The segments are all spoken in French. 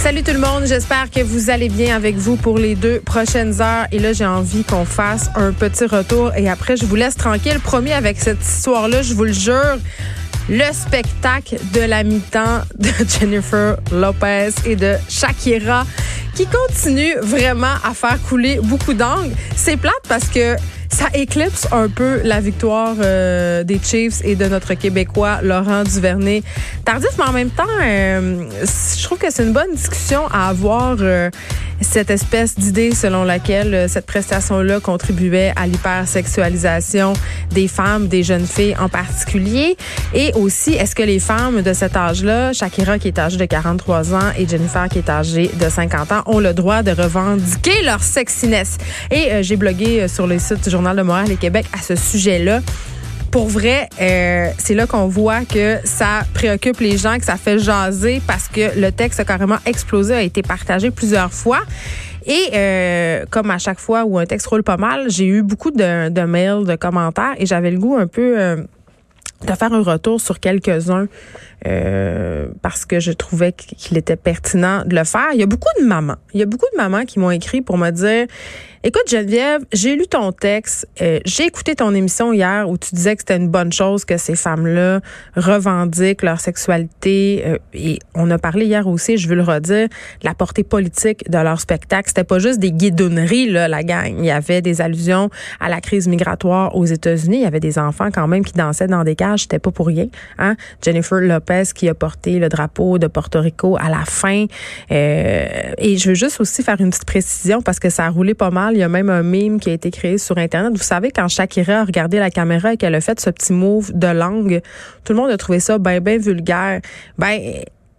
Salut tout le monde, j'espère que vous allez bien avec vous pour les deux prochaines heures. Et là, j'ai envie qu'on fasse un petit retour et après, je vous laisse tranquille. Promis avec cette histoire-là, je vous le jure. Le spectacle de la mi-temps de Jennifer Lopez et de Shakira qui continue vraiment à faire couler beaucoup d'angles. C'est plate parce que ça éclipse un peu la victoire euh, des Chiefs et de notre Québécois Laurent Duvernay. Tardif, mais en même temps, euh, je trouve que c'est une bonne discussion à avoir euh, cette espèce d'idée selon laquelle cette prestation-là contribuait à l'hypersexualisation des femmes, des jeunes filles en particulier. Et aussi, est-ce que les femmes de cet âge-là, Shakira qui est âgée de 43 ans et Jennifer qui est âgée de 50 ans, ont le droit de revendiquer leur sexiness? Et j'ai blogué sur les sites du Journal de Montréal et Québec à ce sujet-là. Pour vrai, euh, c'est là qu'on voit que ça préoccupe les gens, que ça fait jaser parce que le texte a carrément explosé, a été partagé plusieurs fois. Et euh, comme à chaque fois où un texte roule pas mal, j'ai eu beaucoup de, de mails, de commentaires et j'avais le goût un peu euh, de faire un retour sur quelques-uns euh, parce que je trouvais qu'il était pertinent de le faire. Il y a beaucoup de mamans. Il y a beaucoup de mamans qui m'ont écrit pour me dire Écoute, Geneviève, j'ai lu ton texte. Euh, j'ai écouté ton émission hier où tu disais que c'était une bonne chose que ces femmes-là revendiquent leur sexualité. Euh, et on a parlé hier aussi, je veux le redire, la portée politique de leur spectacle. C'était pas juste des guidonneries, là, la gang. Il y avait des allusions à la crise migratoire aux États-Unis. Il y avait des enfants quand même qui dansaient dans des cages. C'était pas pour rien. Hein? Jennifer Lopez qui a porté le drapeau de Porto Rico à la fin. Euh, et je veux juste aussi faire une petite précision parce que ça a roulé pas mal il y a même un meme qui a été créé sur Internet. Vous savez, quand Shakira a regardé la caméra et qu'elle a fait ce petit move de langue, tout le monde a trouvé ça bien, bien vulgaire. Ben,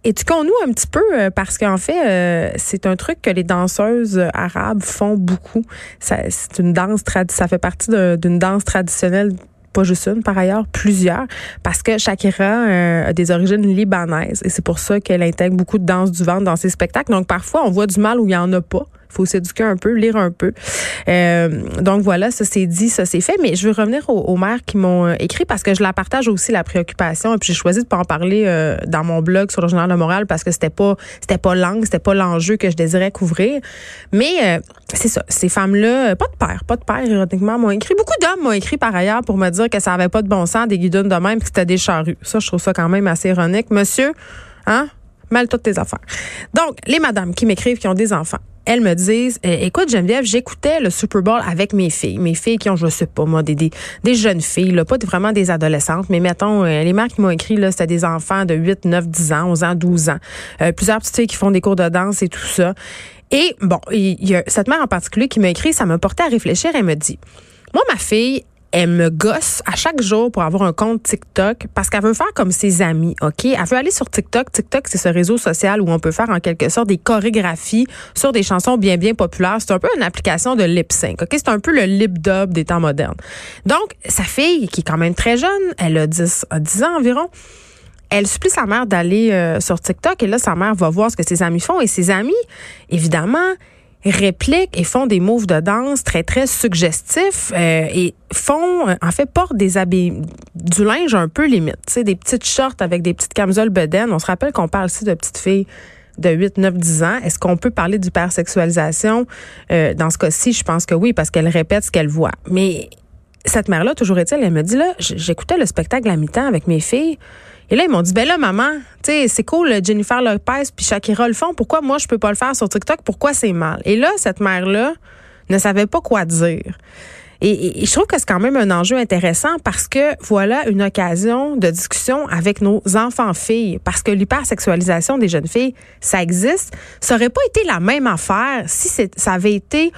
éduquons-nous un petit peu euh, parce qu'en fait, euh, c'est un truc que les danseuses arabes font beaucoup. c'est une danse ça fait partie d'une danse traditionnelle pas juste une par ailleurs, plusieurs, parce que Shakira euh, a des origines libanaises et c'est pour ça qu'elle intègre beaucoup de danse du ventre dans ses spectacles. Donc parfois, on voit du mal où il y en a pas faut s'éduquer un peu, lire un peu. Euh, donc voilà, ça c'est dit, ça c'est fait. Mais je veux revenir aux, aux maires qui m'ont euh, écrit parce que je la partage aussi la préoccupation. Et puis j'ai choisi de pas en parler euh, dans mon blog sur le journal de Montréal parce que c'était pas c'était pas l'angle, c'était pas l'enjeu que je désirais couvrir. Mais c'est ça, ces femmes-là, pas de père, pas de père, ironiquement, m'ont écrit. Beaucoup d'hommes m'ont écrit par ailleurs pour me dire que ça avait pas de bon sens des guidons de même, que c'était des charrues. Ça, je trouve ça quand même assez ironique. Monsieur, hein? Mal toutes tes affaires. Donc, les madames qui m'écrivent qui ont des enfants, elles me disent eh, écoute Geneviève, j'écoutais le Super Bowl avec mes filles, mes filles qui ont je sais pas moi des des, des jeunes filles là, pas vraiment des adolescentes, mais mettons euh, les mères qui m'ont écrit là, c'était des enfants de 8, 9, 10 ans, 11 ans, 12 ans. Euh, plusieurs petites filles qui font des cours de danse et tout ça. Et bon, il y a cette mère en particulier qui m'a écrit, ça m'a porté à réfléchir, elle me dit moi, ma fille, elle me gosse à chaque jour pour avoir un compte TikTok parce qu'elle veut faire comme ses amis, OK? Elle veut aller sur TikTok. TikTok, c'est ce réseau social où on peut faire en quelque sorte des chorégraphies sur des chansons bien, bien populaires. C'est un peu une application de lip sync, OK? C'est un peu le lip dub des temps modernes. Donc, sa fille, qui est quand même très jeune, elle a 10, a 10 ans environ, elle supplie sa mère d'aller euh, sur TikTok et là, sa mère va voir ce que ses amis font et ses amis, évidemment, répliquent et font des moves de danse très très suggestifs euh, et font euh, en fait portent des habits du linge un peu limite, tu sais des petites shorts avec des petites camisoles bedaines. On se rappelle qu'on parle aussi de petites filles de 8, 9, 10 ans. Est-ce qu'on peut parler d'hypersexualisation? Euh, dans ce cas-ci, je pense que oui, parce qu'elle répète ce qu'elle voit. Mais cette mère-là, toujours est-il, elle me dit, là, j'écoutais le spectacle à mi-temps avec mes filles. Et là, ils m'ont dit, ben là, maman, tu sais, c'est cool, Jennifer Lopez puis Shakira le font. Pourquoi moi, je peux pas le faire sur TikTok? Pourquoi c'est mal? Et là, cette mère-là ne savait pas quoi dire. Et, je trouve que c'est quand même un enjeu intéressant parce que voilà une occasion de discussion avec nos enfants-filles. Parce que l'hypersexualisation des jeunes filles, ça existe. Ça aurait pas été la même affaire si ça avait été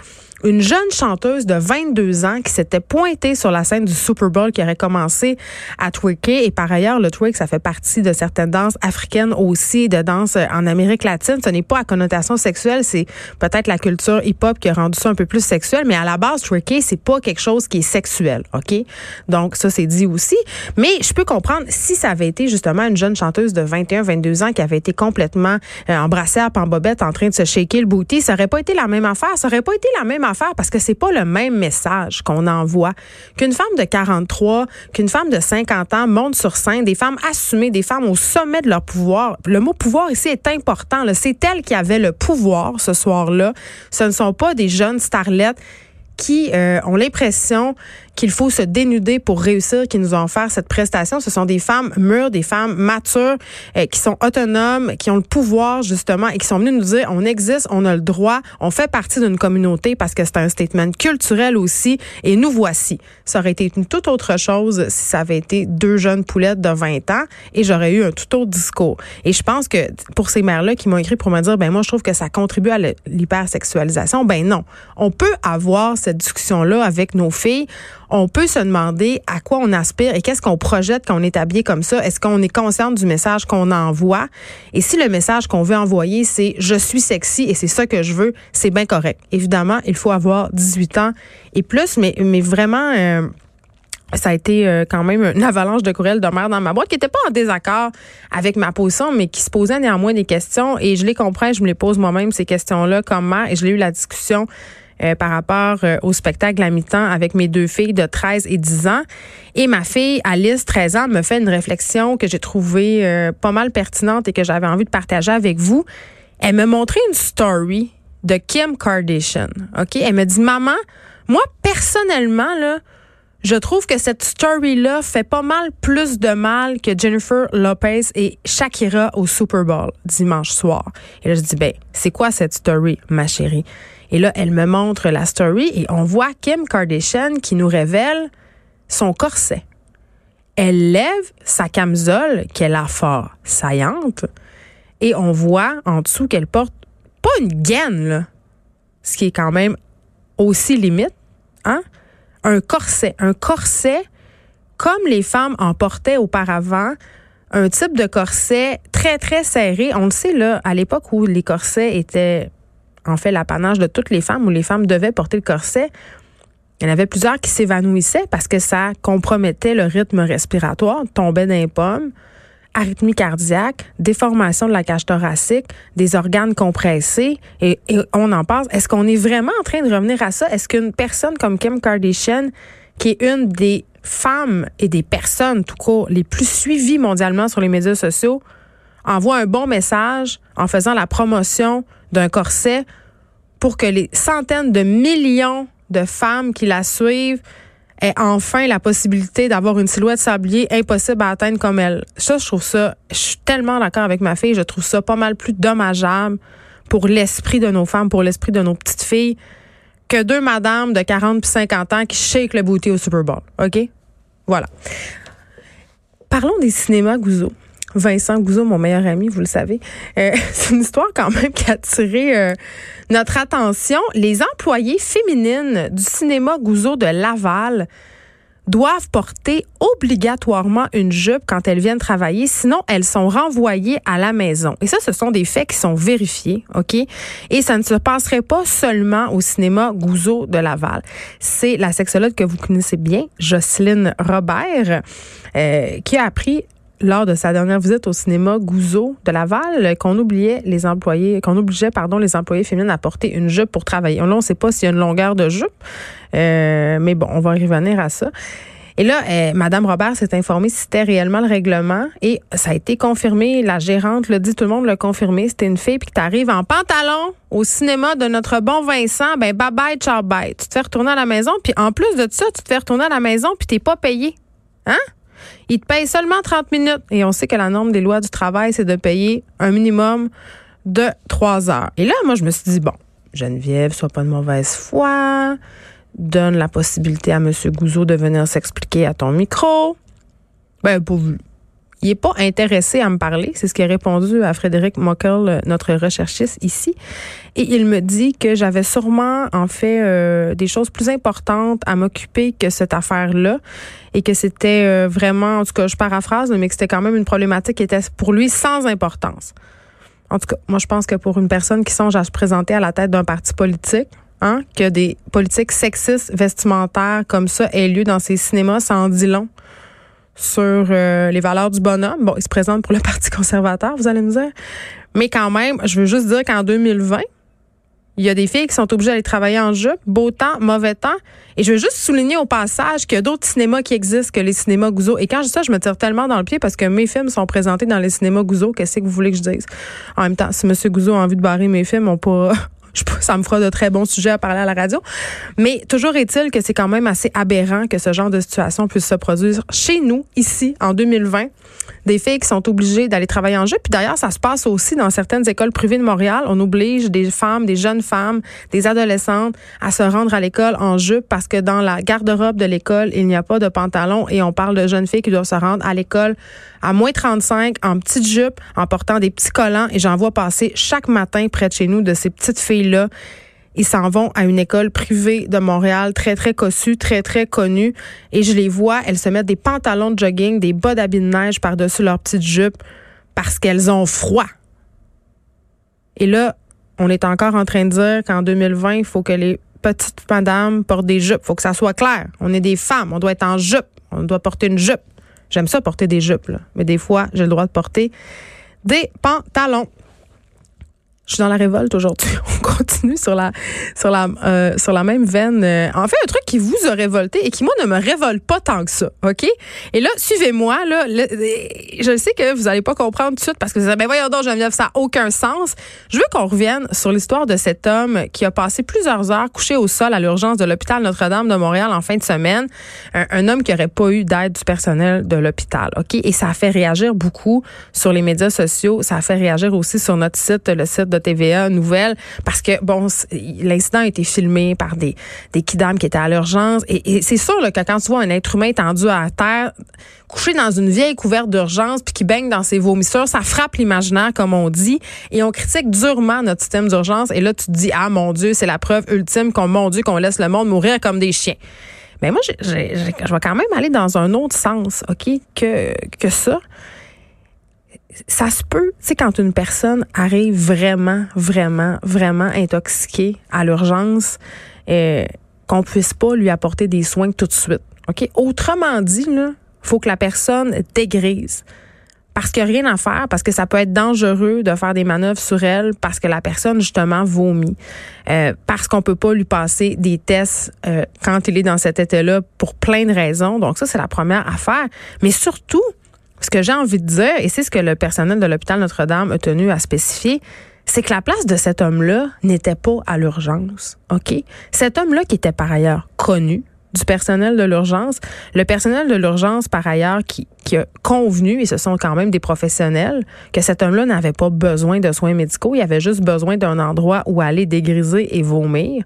une jeune chanteuse de 22 ans qui s'était pointée sur la scène du Super Bowl qui aurait commencé à twerker. Et par ailleurs, le twerk, ça fait partie de certaines danses africaines aussi, de danses en Amérique latine. Ce n'est pas à connotation sexuelle, c'est peut-être la culture hip-hop qui a rendu ça un peu plus sexuel. Mais à la base, twerker, c'est pas quelque chose qui est sexuel, OK? Donc, ça, c'est dit aussi. Mais je peux comprendre si ça avait été justement une jeune chanteuse de 21, 22 ans qui avait été complètement euh, embrassée à bobette en train de se shaker le booty, ça aurait pas été la même affaire. Ça aurait pas été la même affaire parce que c'est pas le même message qu'on envoie qu'une femme de 43, qu'une femme de 50 ans monte sur scène, des femmes assumées, des femmes au sommet de leur pouvoir. Le mot pouvoir ici est important. C'est elles qui avaient le pouvoir ce soir-là. Ce ne sont pas des jeunes starlettes qui euh, ont l'impression qu'il faut se dénuder pour réussir, qui nous ont offert cette prestation. Ce sont des femmes mûres, des femmes matures, euh, qui sont autonomes, qui ont le pouvoir justement et qui sont venues nous dire on existe, on a le droit, on fait partie d'une communauté parce que c'est un statement culturel aussi et nous voici. Ça aurait été une toute autre chose si ça avait été deux jeunes poulettes de 20 ans et j'aurais eu un tout autre discours. Et je pense que pour ces mères-là qui m'ont écrit pour me dire ben moi je trouve que ça contribue à l'hypersexualisation, ben non. On peut avoir cette discussion-là avec nos filles on peut se demander à quoi on aspire et qu'est-ce qu'on projette quand on est habillé comme ça. Est-ce qu'on est conscient du message qu'on envoie? Et si le message qu'on veut envoyer, c'est je suis sexy et c'est ça que je veux, c'est bien correct. Évidemment, il faut avoir 18 ans et plus, mais, vraiment... Euh, ça a été euh, quand même une avalanche de courriels de mère dans ma boîte qui n'était pas en désaccord avec ma position, mais qui se posait néanmoins des questions. Et je les comprends, je me les pose moi-même, ces questions-là, comme mère. Et je l'ai eu la discussion euh, par rapport euh, au spectacle à mi-temps avec mes deux filles de 13 et 10 ans. Et ma fille, Alice, 13 ans, me fait une réflexion que j'ai trouvée euh, pas mal pertinente et que j'avais envie de partager avec vous. Elle me montrait une story de Kim Kardashian. Elle me dit, maman, moi, personnellement, je trouve que cette story-là fait pas mal plus de mal que Jennifer Lopez et Shakira au Super Bowl dimanche soir. Et là, je dis, ben, c'est quoi cette story, ma chérie? Et là, elle me montre la story et on voit Kim Kardashian qui nous révèle son corset. Elle lève sa camisole qu'elle a fort saillante et on voit en dessous qu'elle porte pas une gaine, là, ce qui est quand même aussi limite, hein? Un corset. Un corset comme les femmes en portaient auparavant, un type de corset très, très serré. On le sait, là, à l'époque où les corsets étaient en fait l'apanage de toutes les femmes où les femmes devaient porter le corset. Il y en avait plusieurs qui s'évanouissaient parce que ça compromettait le rythme respiratoire, tombait d'un pomme, arythmie cardiaque, déformation de la cage thoracique, des organes compressés, et, on en parle. Est-ce qu'on est vraiment en train de revenir à ça? Est-ce qu'une personne comme Kim Kardashian, qui est une des femmes et des personnes tout court les plus suivies mondialement sur les médias sociaux, envoie un bon message en faisant la promotion d'un corset pour que les centaines de millions de femmes qui la suivent aient enfin la possibilité d'avoir une silhouette sablier impossible à atteindre comme elle. Ça, je trouve ça, je suis tellement d'accord avec ma fille, je trouve ça pas mal plus dommageable pour l'esprit de nos femmes, pour l'esprit de nos petites filles, que deux madames de 40 puis 50 ans qui shake le booty au Super Bowl. OK? Voilà. Parlons des cinémas Gouzeau. Vincent Gouzeau, mon meilleur ami, vous le savez. Euh, c'est une histoire quand même qui a attiré euh, notre attention. Les employées féminines du cinéma Gouzeau de Laval doivent porter obligatoirement une jupe quand elles viennent travailler, sinon elles sont renvoyées à la maison. Et ça, ce sont des faits qui sont vérifiés, OK? Et ça ne se passerait pas seulement au cinéma Gouzeau de Laval. C'est la sexologue que vous connaissez bien, Jocelyne Robert, euh, qui a appris lors de sa dernière visite au cinéma Gouzeau de Laval qu'on oubliait les employés, qu'on obligeait pardon les employés féminines à porter une jupe pour travailler. Là, on ne sait pas s'il y a une longueur de jupe, euh, mais bon, on va revenir à ça. Et là, euh, Madame Robert s'est informée si c'était réellement le règlement et ça a été confirmé. La gérante l'a dit, tout le monde l'a confirmé. C'était une fille puis que t'arrives en pantalon au cinéma de notre bon Vincent, ben bye bye, ciao bye. Tu te fais retourner à la maison puis en plus de ça, tu te fais retourner à la maison puis t'es pas payé, hein? Il te paye seulement 30 minutes. Et on sait que la norme des lois du travail, c'est de payer un minimum de 3 heures. Et là, moi, je me suis dit, bon, Geneviève, sois pas de mauvaise foi. Donne la possibilité à M. Gouzeau de venir s'expliquer à ton micro. Ben, pour vous. Il n'est pas intéressé à me parler. C'est ce qui a répondu à Frédéric Mockel, notre recherchiste ici. Et il me dit que j'avais sûrement, en fait, euh, des choses plus importantes à m'occuper que cette affaire-là. Et que c'était euh, vraiment, en tout cas, je paraphrase, mais que c'était quand même une problématique qui était pour lui sans importance. En tout cas, moi, je pense que pour une personne qui songe à se présenter à la tête d'un parti politique, hein, que des politiques sexistes vestimentaires comme ça aient lieu dans ces cinémas, ça en dit long sur euh, les valeurs du bonhomme. Bon, il se présente pour le Parti conservateur, vous allez me dire. Mais quand même, je veux juste dire qu'en 2020, Il y a des filles qui sont obligées d'aller travailler en jupe, beau temps, mauvais temps. Et je veux juste souligner au passage qu'il y a d'autres cinémas qui existent que les cinémas Gouzeau. Et quand je dis ça, je me tire tellement dans le pied parce que mes films sont présentés dans les cinémas Gouzeau. Qu'est-ce que vous voulez que je dise? En même temps, si M. Gouzeau a envie de barrer mes films, on pourra ça me fera de très bons sujets à parler à la radio. Mais toujours est-il que c'est quand même assez aberrant que ce genre de situation puisse se produire chez nous, ici, en 2020. Des filles qui sont obligées d'aller travailler en jeu. Puis d'ailleurs, ça se passe aussi dans certaines écoles privées de Montréal. On oblige des femmes, des jeunes femmes, des adolescentes à se rendre à l'école en jupe parce que dans la garde-robe de l'école, il n'y a pas de pantalon et on parle de jeunes filles qui doivent se rendre à l'école à moins 35 en petite jupe, en portant des petits collants et j'en vois passer chaque matin près de chez nous de ces petites ils s'en vont à une école privée de Montréal, très, très cossue, très, très connue. Et je les vois, elles se mettent des pantalons de jogging, des bas d'habits de neige par-dessus leur petite jupe parce qu'elles ont froid. Et là, on est encore en train de dire qu'en 2020, il faut que les petites madames portent des jupes. Il faut que ça soit clair. On est des femmes. On doit être en jupe. On doit porter une jupe. J'aime ça porter des jupes, mais des fois, j'ai le droit de porter des pantalons. Je suis dans la révolte aujourd'hui. On continue sur la sur la euh, sur la même veine. Euh, en fait, un truc qui vous a révolté et qui moi ne me révolte pas tant que ça, ok? Et là, suivez-moi là. je sais que vous allez pas comprendre tout de suite parce que vous allez, ben voyons donc Geneviève, ça n'a aucun sens. Je veux qu'on revienne sur l'histoire de cet homme qui a passé plusieurs heures couché au sol à l'urgence de l'hôpital Notre-Dame de Montréal en fin de semaine. Un, homme qui aurait pas eu d'aide du personnel de l'hôpital, ok? Et ça a fait réagir beaucoup sur les médias sociaux. Ça a fait réagir aussi sur notre site, le site TVA Nouvelle parce que bon l'incident a été filmé par des des qui étaient à l'urgence. Et, c'est sûr là, que quand tu vois un être humain tendu à terre couché dans une vieille couverte d'urgence puis qui baigne dans ses vomissures, ça frappe l'imaginaire comme on dit et on critique durement notre système d'urgence. Et là tu te dis ah mon dieu, c'est la preuve ultime qu'on mon dieu qu'on laisse le monde mourir comme des chiens. Mais moi, je vais quand même aller dans un autre sens, OK, que, que ça ça se peut, tu sais, quand une personne arrive vraiment, vraiment, vraiment intoxiquée à l'urgence, euh, qu'on puisse pas lui apporter des soins tout de suite. OK? Autrement dit, là, faut que la personne dégrise. Parce qu'il n'y a rien à faire, parce que ça peut être dangereux de faire des manœuvres sur elle, parce que la personne, justement, vomit. Euh, parce qu'on peut pas lui passer des tests euh, quand il est dans cet état-là pour plein de raisons. Donc ça, c'est la première affaire. Mais surtout, ce que j'ai envie de dire, et c'est ce que le personnel de l'hôpital Notre-Dame a tenu à spécifier, c'est que la place de cet homme-là n'était pas à l'urgence. OK? Cet homme-là qui était par ailleurs connu du personnel de l'urgence, le personnel de l'urgence par ailleurs qui, qui a convenu, et ce sont quand même des professionnels, que cet homme-là n'avait pas besoin de soins médicaux, il avait juste besoin d'un endroit où aller dégriser et vomir.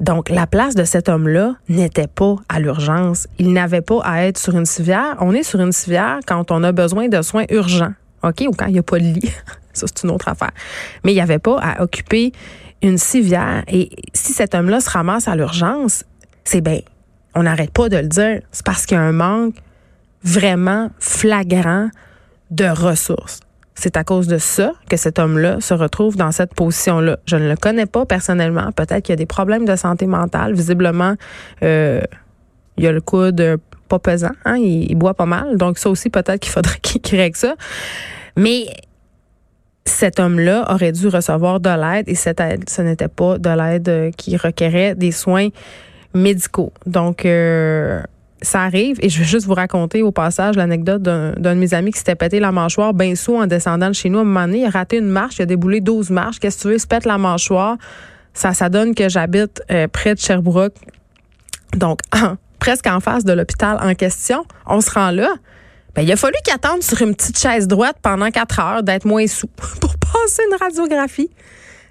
Donc, la place de cet homme-là n'était pas à l'urgence. Il n'avait pas à être sur une civière. On est sur une civière quand on a besoin de soins urgents, OK, ou quand il n'y a pas de lit. Ça, c'est une autre affaire. Mais il n'y avait pas à occuper une civière. Et si cet homme-là se ramasse à l'urgence, c'est bien, on n'arrête pas de le dire. C'est parce qu'il y a un manque vraiment flagrant de ressources. C'est à cause de ça que cet homme-là se retrouve dans cette position-là. Je ne le connais pas personnellement. Peut-être qu'il y a des problèmes de santé mentale. Visiblement, euh, il y a le coude pas pesant. Hein? Il, boit pas mal. Donc ça aussi, peut-être qu'il faudrait qu'il règle ça. Mais cet homme-là aurait dû recevoir de l'aide et cette aide, ce n'était pas de l'aide qui requérait des soins médicaux. Donc, euh, ça arrive et je vais juste vous raconter au passage l'anecdote d'un de mes amis qui s'était pété la mâchoire bien sous en descendant de chez nous. À un moment donné, il a raté une marche, il a déboulé 12 marches. Qu'est-ce que tu veux? Se pète la mâchoire. Ça, ça donne que j'habite euh, près de Sherbrooke. Donc, presque en face de l'hôpital en question. On se rend là. Ben, il a fallu qu'il attende sur une petite chaise droite pendant quatre heures d'être moins sous pour passer une radiographie.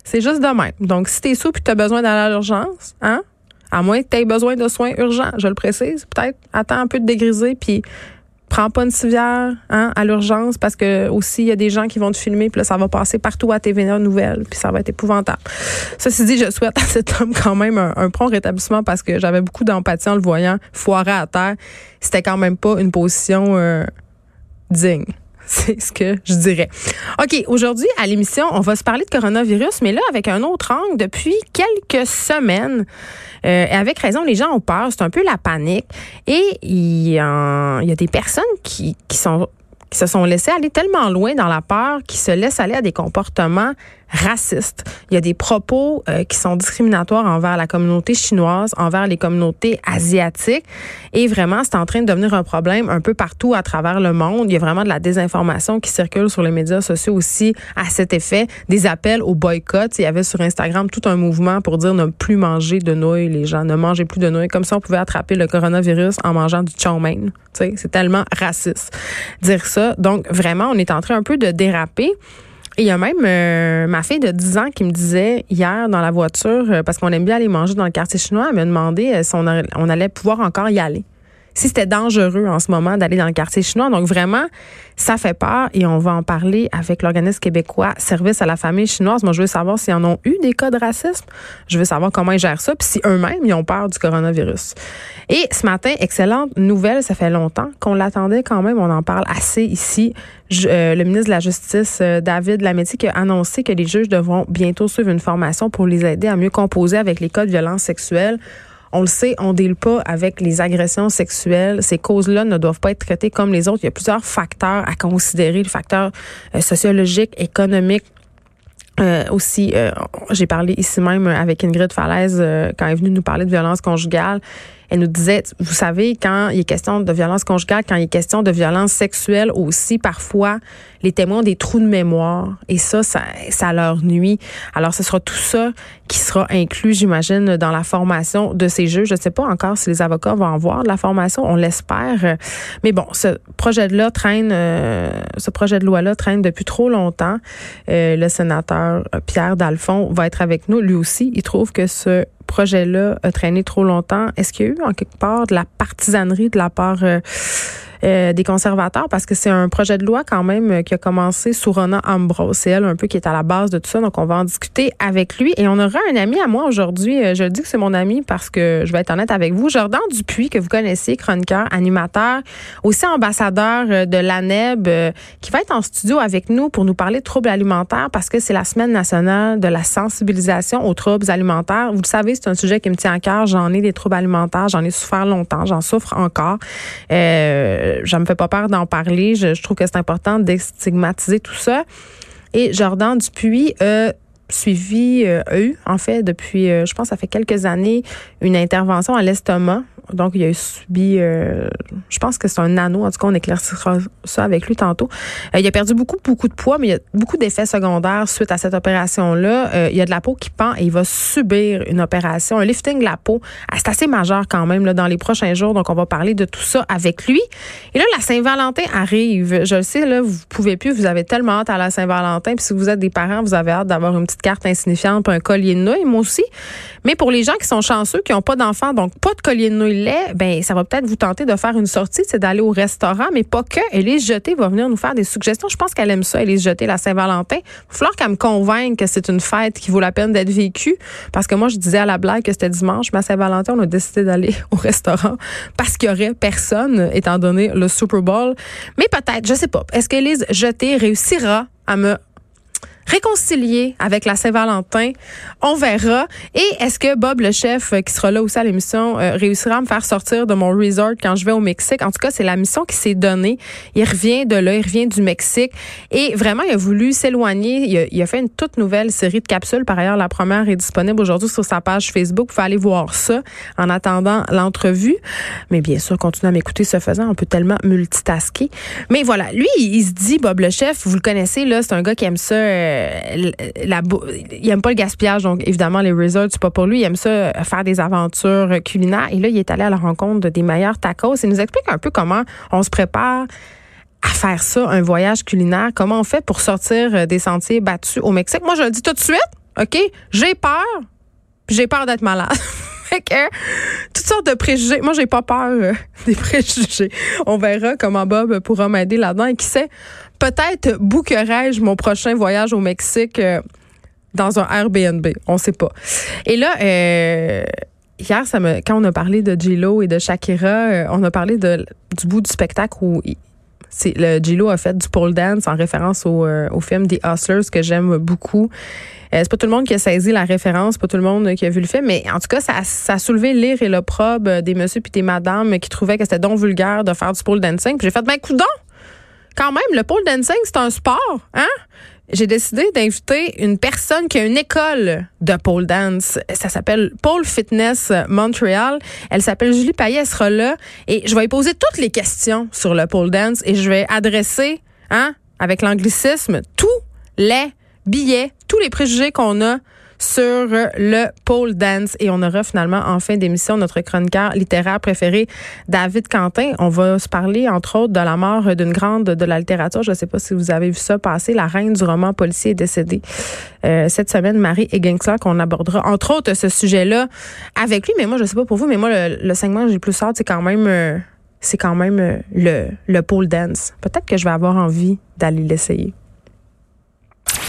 C'est juste de même. Donc, si t'es sous et tu as besoin d'aller à l'urgence, hein, à moins que tu aies besoin de soins urgents, je le précise. Peut-être attends un peu de dégriser, puis prends pas une civière hein, à l'urgence parce que aussi il y a des gens qui vont te filmer puis là ça va passer partout à TVA Nouvelles puis ça va être épouvantable. Ceci dit, je souhaite à cet homme quand même un, prompt rétablissement parce que j'avais beaucoup d'empathie en le voyant foirer à terre. C'était quand même pas une position euh, digne. C'est ce que je dirais. OK, aujourd'hui, à l'émission, on va se parler de coronavirus, mais là, avec un autre angle, depuis quelques semaines, euh, avec raison, les gens ont peur, c'est un peu la panique. Et il y, a, il y a des personnes qui, qui sont qui se sont laissés aller tellement loin dans la peur qu'ils se laissent aller à des comportements racistes. Il y a des propos euh, qui sont discriminatoires envers la communauté chinoise, envers les communautés asiatiques. Et vraiment, c'est en train de devenir un problème un peu partout à travers le monde. Il y a vraiment de la désinformation qui circule sur les médias sociaux aussi à cet effet. Des appels au boycott. Il y avait sur Instagram tout un mouvement pour dire ne plus manger de nouilles. Les gens ne mangez plus de nouilles. Comme ça, on pouvait attraper le coronavirus en mangeant du chow mein. C'est tellement raciste dire ça. Donc, vraiment, on est en train un peu de déraper. Il y a même euh, ma fille de 10 ans qui me disait hier dans la voiture, euh, parce qu'on aime bien aller manger dans le quartier chinois, elle m'a demandé euh, si on, on allait pouvoir encore y aller si c'était dangereux en ce moment d'aller dans le quartier chinois. Donc vraiment, ça fait peur et on va en parler avec l'organisme québécois Service à la famille chinoise. Moi, je veux savoir s'ils en ont eu des cas de racisme. Je veux savoir comment ils gèrent ça, puis si eux-mêmes, ils ont peur du coronavirus. Et ce matin, excellente nouvelle, ça fait longtemps qu'on l'attendait quand même, on en parle assez ici. Euh, le ministre de la Justice, euh, David Lametti, qui a annoncé que les juges devront bientôt suivre une formation pour les aider à mieux composer avec les cas de violence sexuelle. On le sait, on deal pas avec les agressions sexuelles. Ces causes-là ne doivent pas être traitées comme les autres. Il y a plusieurs facteurs à considérer, les facteurs euh, sociologiques, économiques, euh, aussi, euh, j'ai parlé ici même avec Ingrid Falaise quand elle est venue nous parler de violence conjugale. Elle nous disait, vous savez, quand il est question de violence conjugale, quand il est question de violence sexuelle aussi, parfois, les témoins ont des trous de mémoire et ça, ça, ça leur nuit. Alors, ce sera tout ça qui sera inclus, j'imagine, dans la formation de ces juges. Je ne sais pas encore si les avocats vont en voir de la formation, on l'espère. Mais bon, ce projet de loi traîne, euh, ce projet de loi-là traîne depuis trop longtemps. Euh, le sénateur Pierre Dalphon va être avec nous. Lui aussi, il trouve que ce projet-là a traîné trop longtemps. Est-ce qu'il y a eu en quelque part de la partisanerie de la part euh, euh, des conservateurs parce que c'est un projet de loi quand même euh, qui a commencé sous Rona Ambrose. C'est elle un peu qui est à la base de tout ça. Donc, on va en discuter avec lui. Et on aura un ami à moi aujourd'hui. Euh, je dis que c'est mon ami parce que je vais être honnête avec vous. Jordan Dupuis, que vous connaissez, chroniqueur, animateur, aussi ambassadeur de l'ANEB, qui va être en studio avec nous pour nous parler de troubles alimentaires parce que c'est la semaine nationale de la sensibilisation aux troubles alimentaires. Vous le savez, c'est un sujet qui me tient à cœur. J'en ai des troubles alimentaires. J'en ai souffert longtemps. J'en souffre encore. Euh, je me fais pas peur d'en parler. Je, trouve que c'est important d'estigmatiser tout ça. Et Jordan Dupuis a suivi, euh, eu, en fait, depuis, euh, je pense, ça fait quelques années, une intervention à l'estomac donc, il a subi, euh, je pense que c'est un anneau. En tout cas, on éclaircira ça avec lui tantôt. Euh, il a perdu beaucoup, beaucoup de poids, mais il y a beaucoup d'effets secondaires suite à cette opération-là. Il y a de la peau qui pend et il va subir une opération, un lifting de la peau. Ah, c'est assez majeur quand même là, dans les prochains jours. Donc, on va parler de tout ça avec lui. Et là, la Saint-Valentin arrive. Je le sais, là, vous pouvez plus. Vous avez tellement hâte à la Saint-Valentin. Puis si vous êtes des parents, vous avez hâte d'avoir une petite carte insignifiante un collier de nouilles, moi aussi. Mais pour les gens qui sont chanceux, qui n'ont pas d'enfants, donc pas de collier de nouilles ben ça va peut-être vous tenter de faire une sortie, c'est d'aller au restaurant, mais pas que. Elise Jeté va venir nous faire des suggestions. Je pense qu'elle aime ça, Elise Jeté, la Saint-Valentin. Il va falloir qu'elle me convainque que c'est une fête qui vaut la peine d'être vécue. Parce que moi, je disais à la blague que c'était dimanche, mais à Saint-Valentin, on a décidé d'aller au restaurant parce qu'il y aurait personne, étant donné le Super Bowl. Mais peut-être, je sais pas. Est-ce qu'Élise Jeté réussira à me réconcilier avec la Saint-Valentin. On verra. Et est-ce que Bob, le chef, euh, qui sera là aussi à l'émission, euh, réussira à me faire sortir de mon resort quand je vais au Mexique? En tout cas, c'est la mission qui s'est donnée. Il revient de là, il revient du Mexique. Et vraiment, il a voulu s'éloigner. Il, a fait une toute nouvelle série de capsules. Par ailleurs, la première est disponible aujourd'hui sur sa page Facebook. Vous pouvez aller voir ça en attendant l'entrevue. Mais bien sûr, continuez à m'écouter ce faisant. On peut tellement multitasker. Mais voilà, lui, il, se dit, Bob le chef, vous le connaissez, là, c'est un gars qui aime ça. Euh, la, il aime pas le gaspillage, donc évidemment les resorts c'est pas pour lui. Il aime ça euh, faire des aventures culinaires. Et là, il est allé à la rencontre des meilleurs tacos. Il nous explique un peu comment on se prépare à faire ça, un voyage culinaire. Comment on fait pour sortir euh, des sentiers battus au Mexique. Moi, je le dis tout de suite, ok, j'ai peur, j'ai peur d'être malade. que toutes sortes de préjugés. Moi, j'ai pas peur des préjugés. On verra comment Bob pourra m'aider là-dedans. Et qui sait, peut-être bookerai-je mon prochain voyage au Mexique euh, dans un Airbnb. On sait pas. Et là, euh, hier, ça me, quand on a parlé de Gilo et de Shakira, euh, on a parlé du bout du spectacle où c'est le a fait du pole dance en référence au, film The Hustlers que j'aime beaucoup. c'est pas tout le monde qui a saisi la référence, pas tout le monde qui a vu le film, mais en tout cas, ça, ça a soulevé l'ire et l'opprobre des messieurs puis des madames qui trouvaient que c'était donc vulgaire de faire du pole dancing. Puis j'ai fait, ben, coudon! Quand même, le pole dancing, c'est un sport, hein? J'ai décidé d'inviter une personne qui a une école de pole dance. Ça s'appelle Pole Fitness Montreal. Elle s'appelle Julie Payet, elle sera là. Et je vais poser toutes les questions sur le pole dance et je vais adresser, hein, avec l'anglicisme, tous les billets, tous les préjugés qu'on a sur le pole dance. Et on aura finalement en fin d'émission notre chroniqueur littéraire préféré, David Quentin. On va se parler, entre autres, de la mort d'une grande de la littérature. Je ne sais pas si vous avez vu ça passer. La reine du roman policier est décédée euh, cette semaine, Marie Egensler, qu'on abordera, entre autres, ce sujet-là avec lui. Mais moi, je sais pas pour vous, mais moi, le, segment que j'ai le plus hâte, c'est quand même... Euh, c'est quand même euh, le, le pole dance. Peut-être que je vais avoir envie d'aller l'essayer.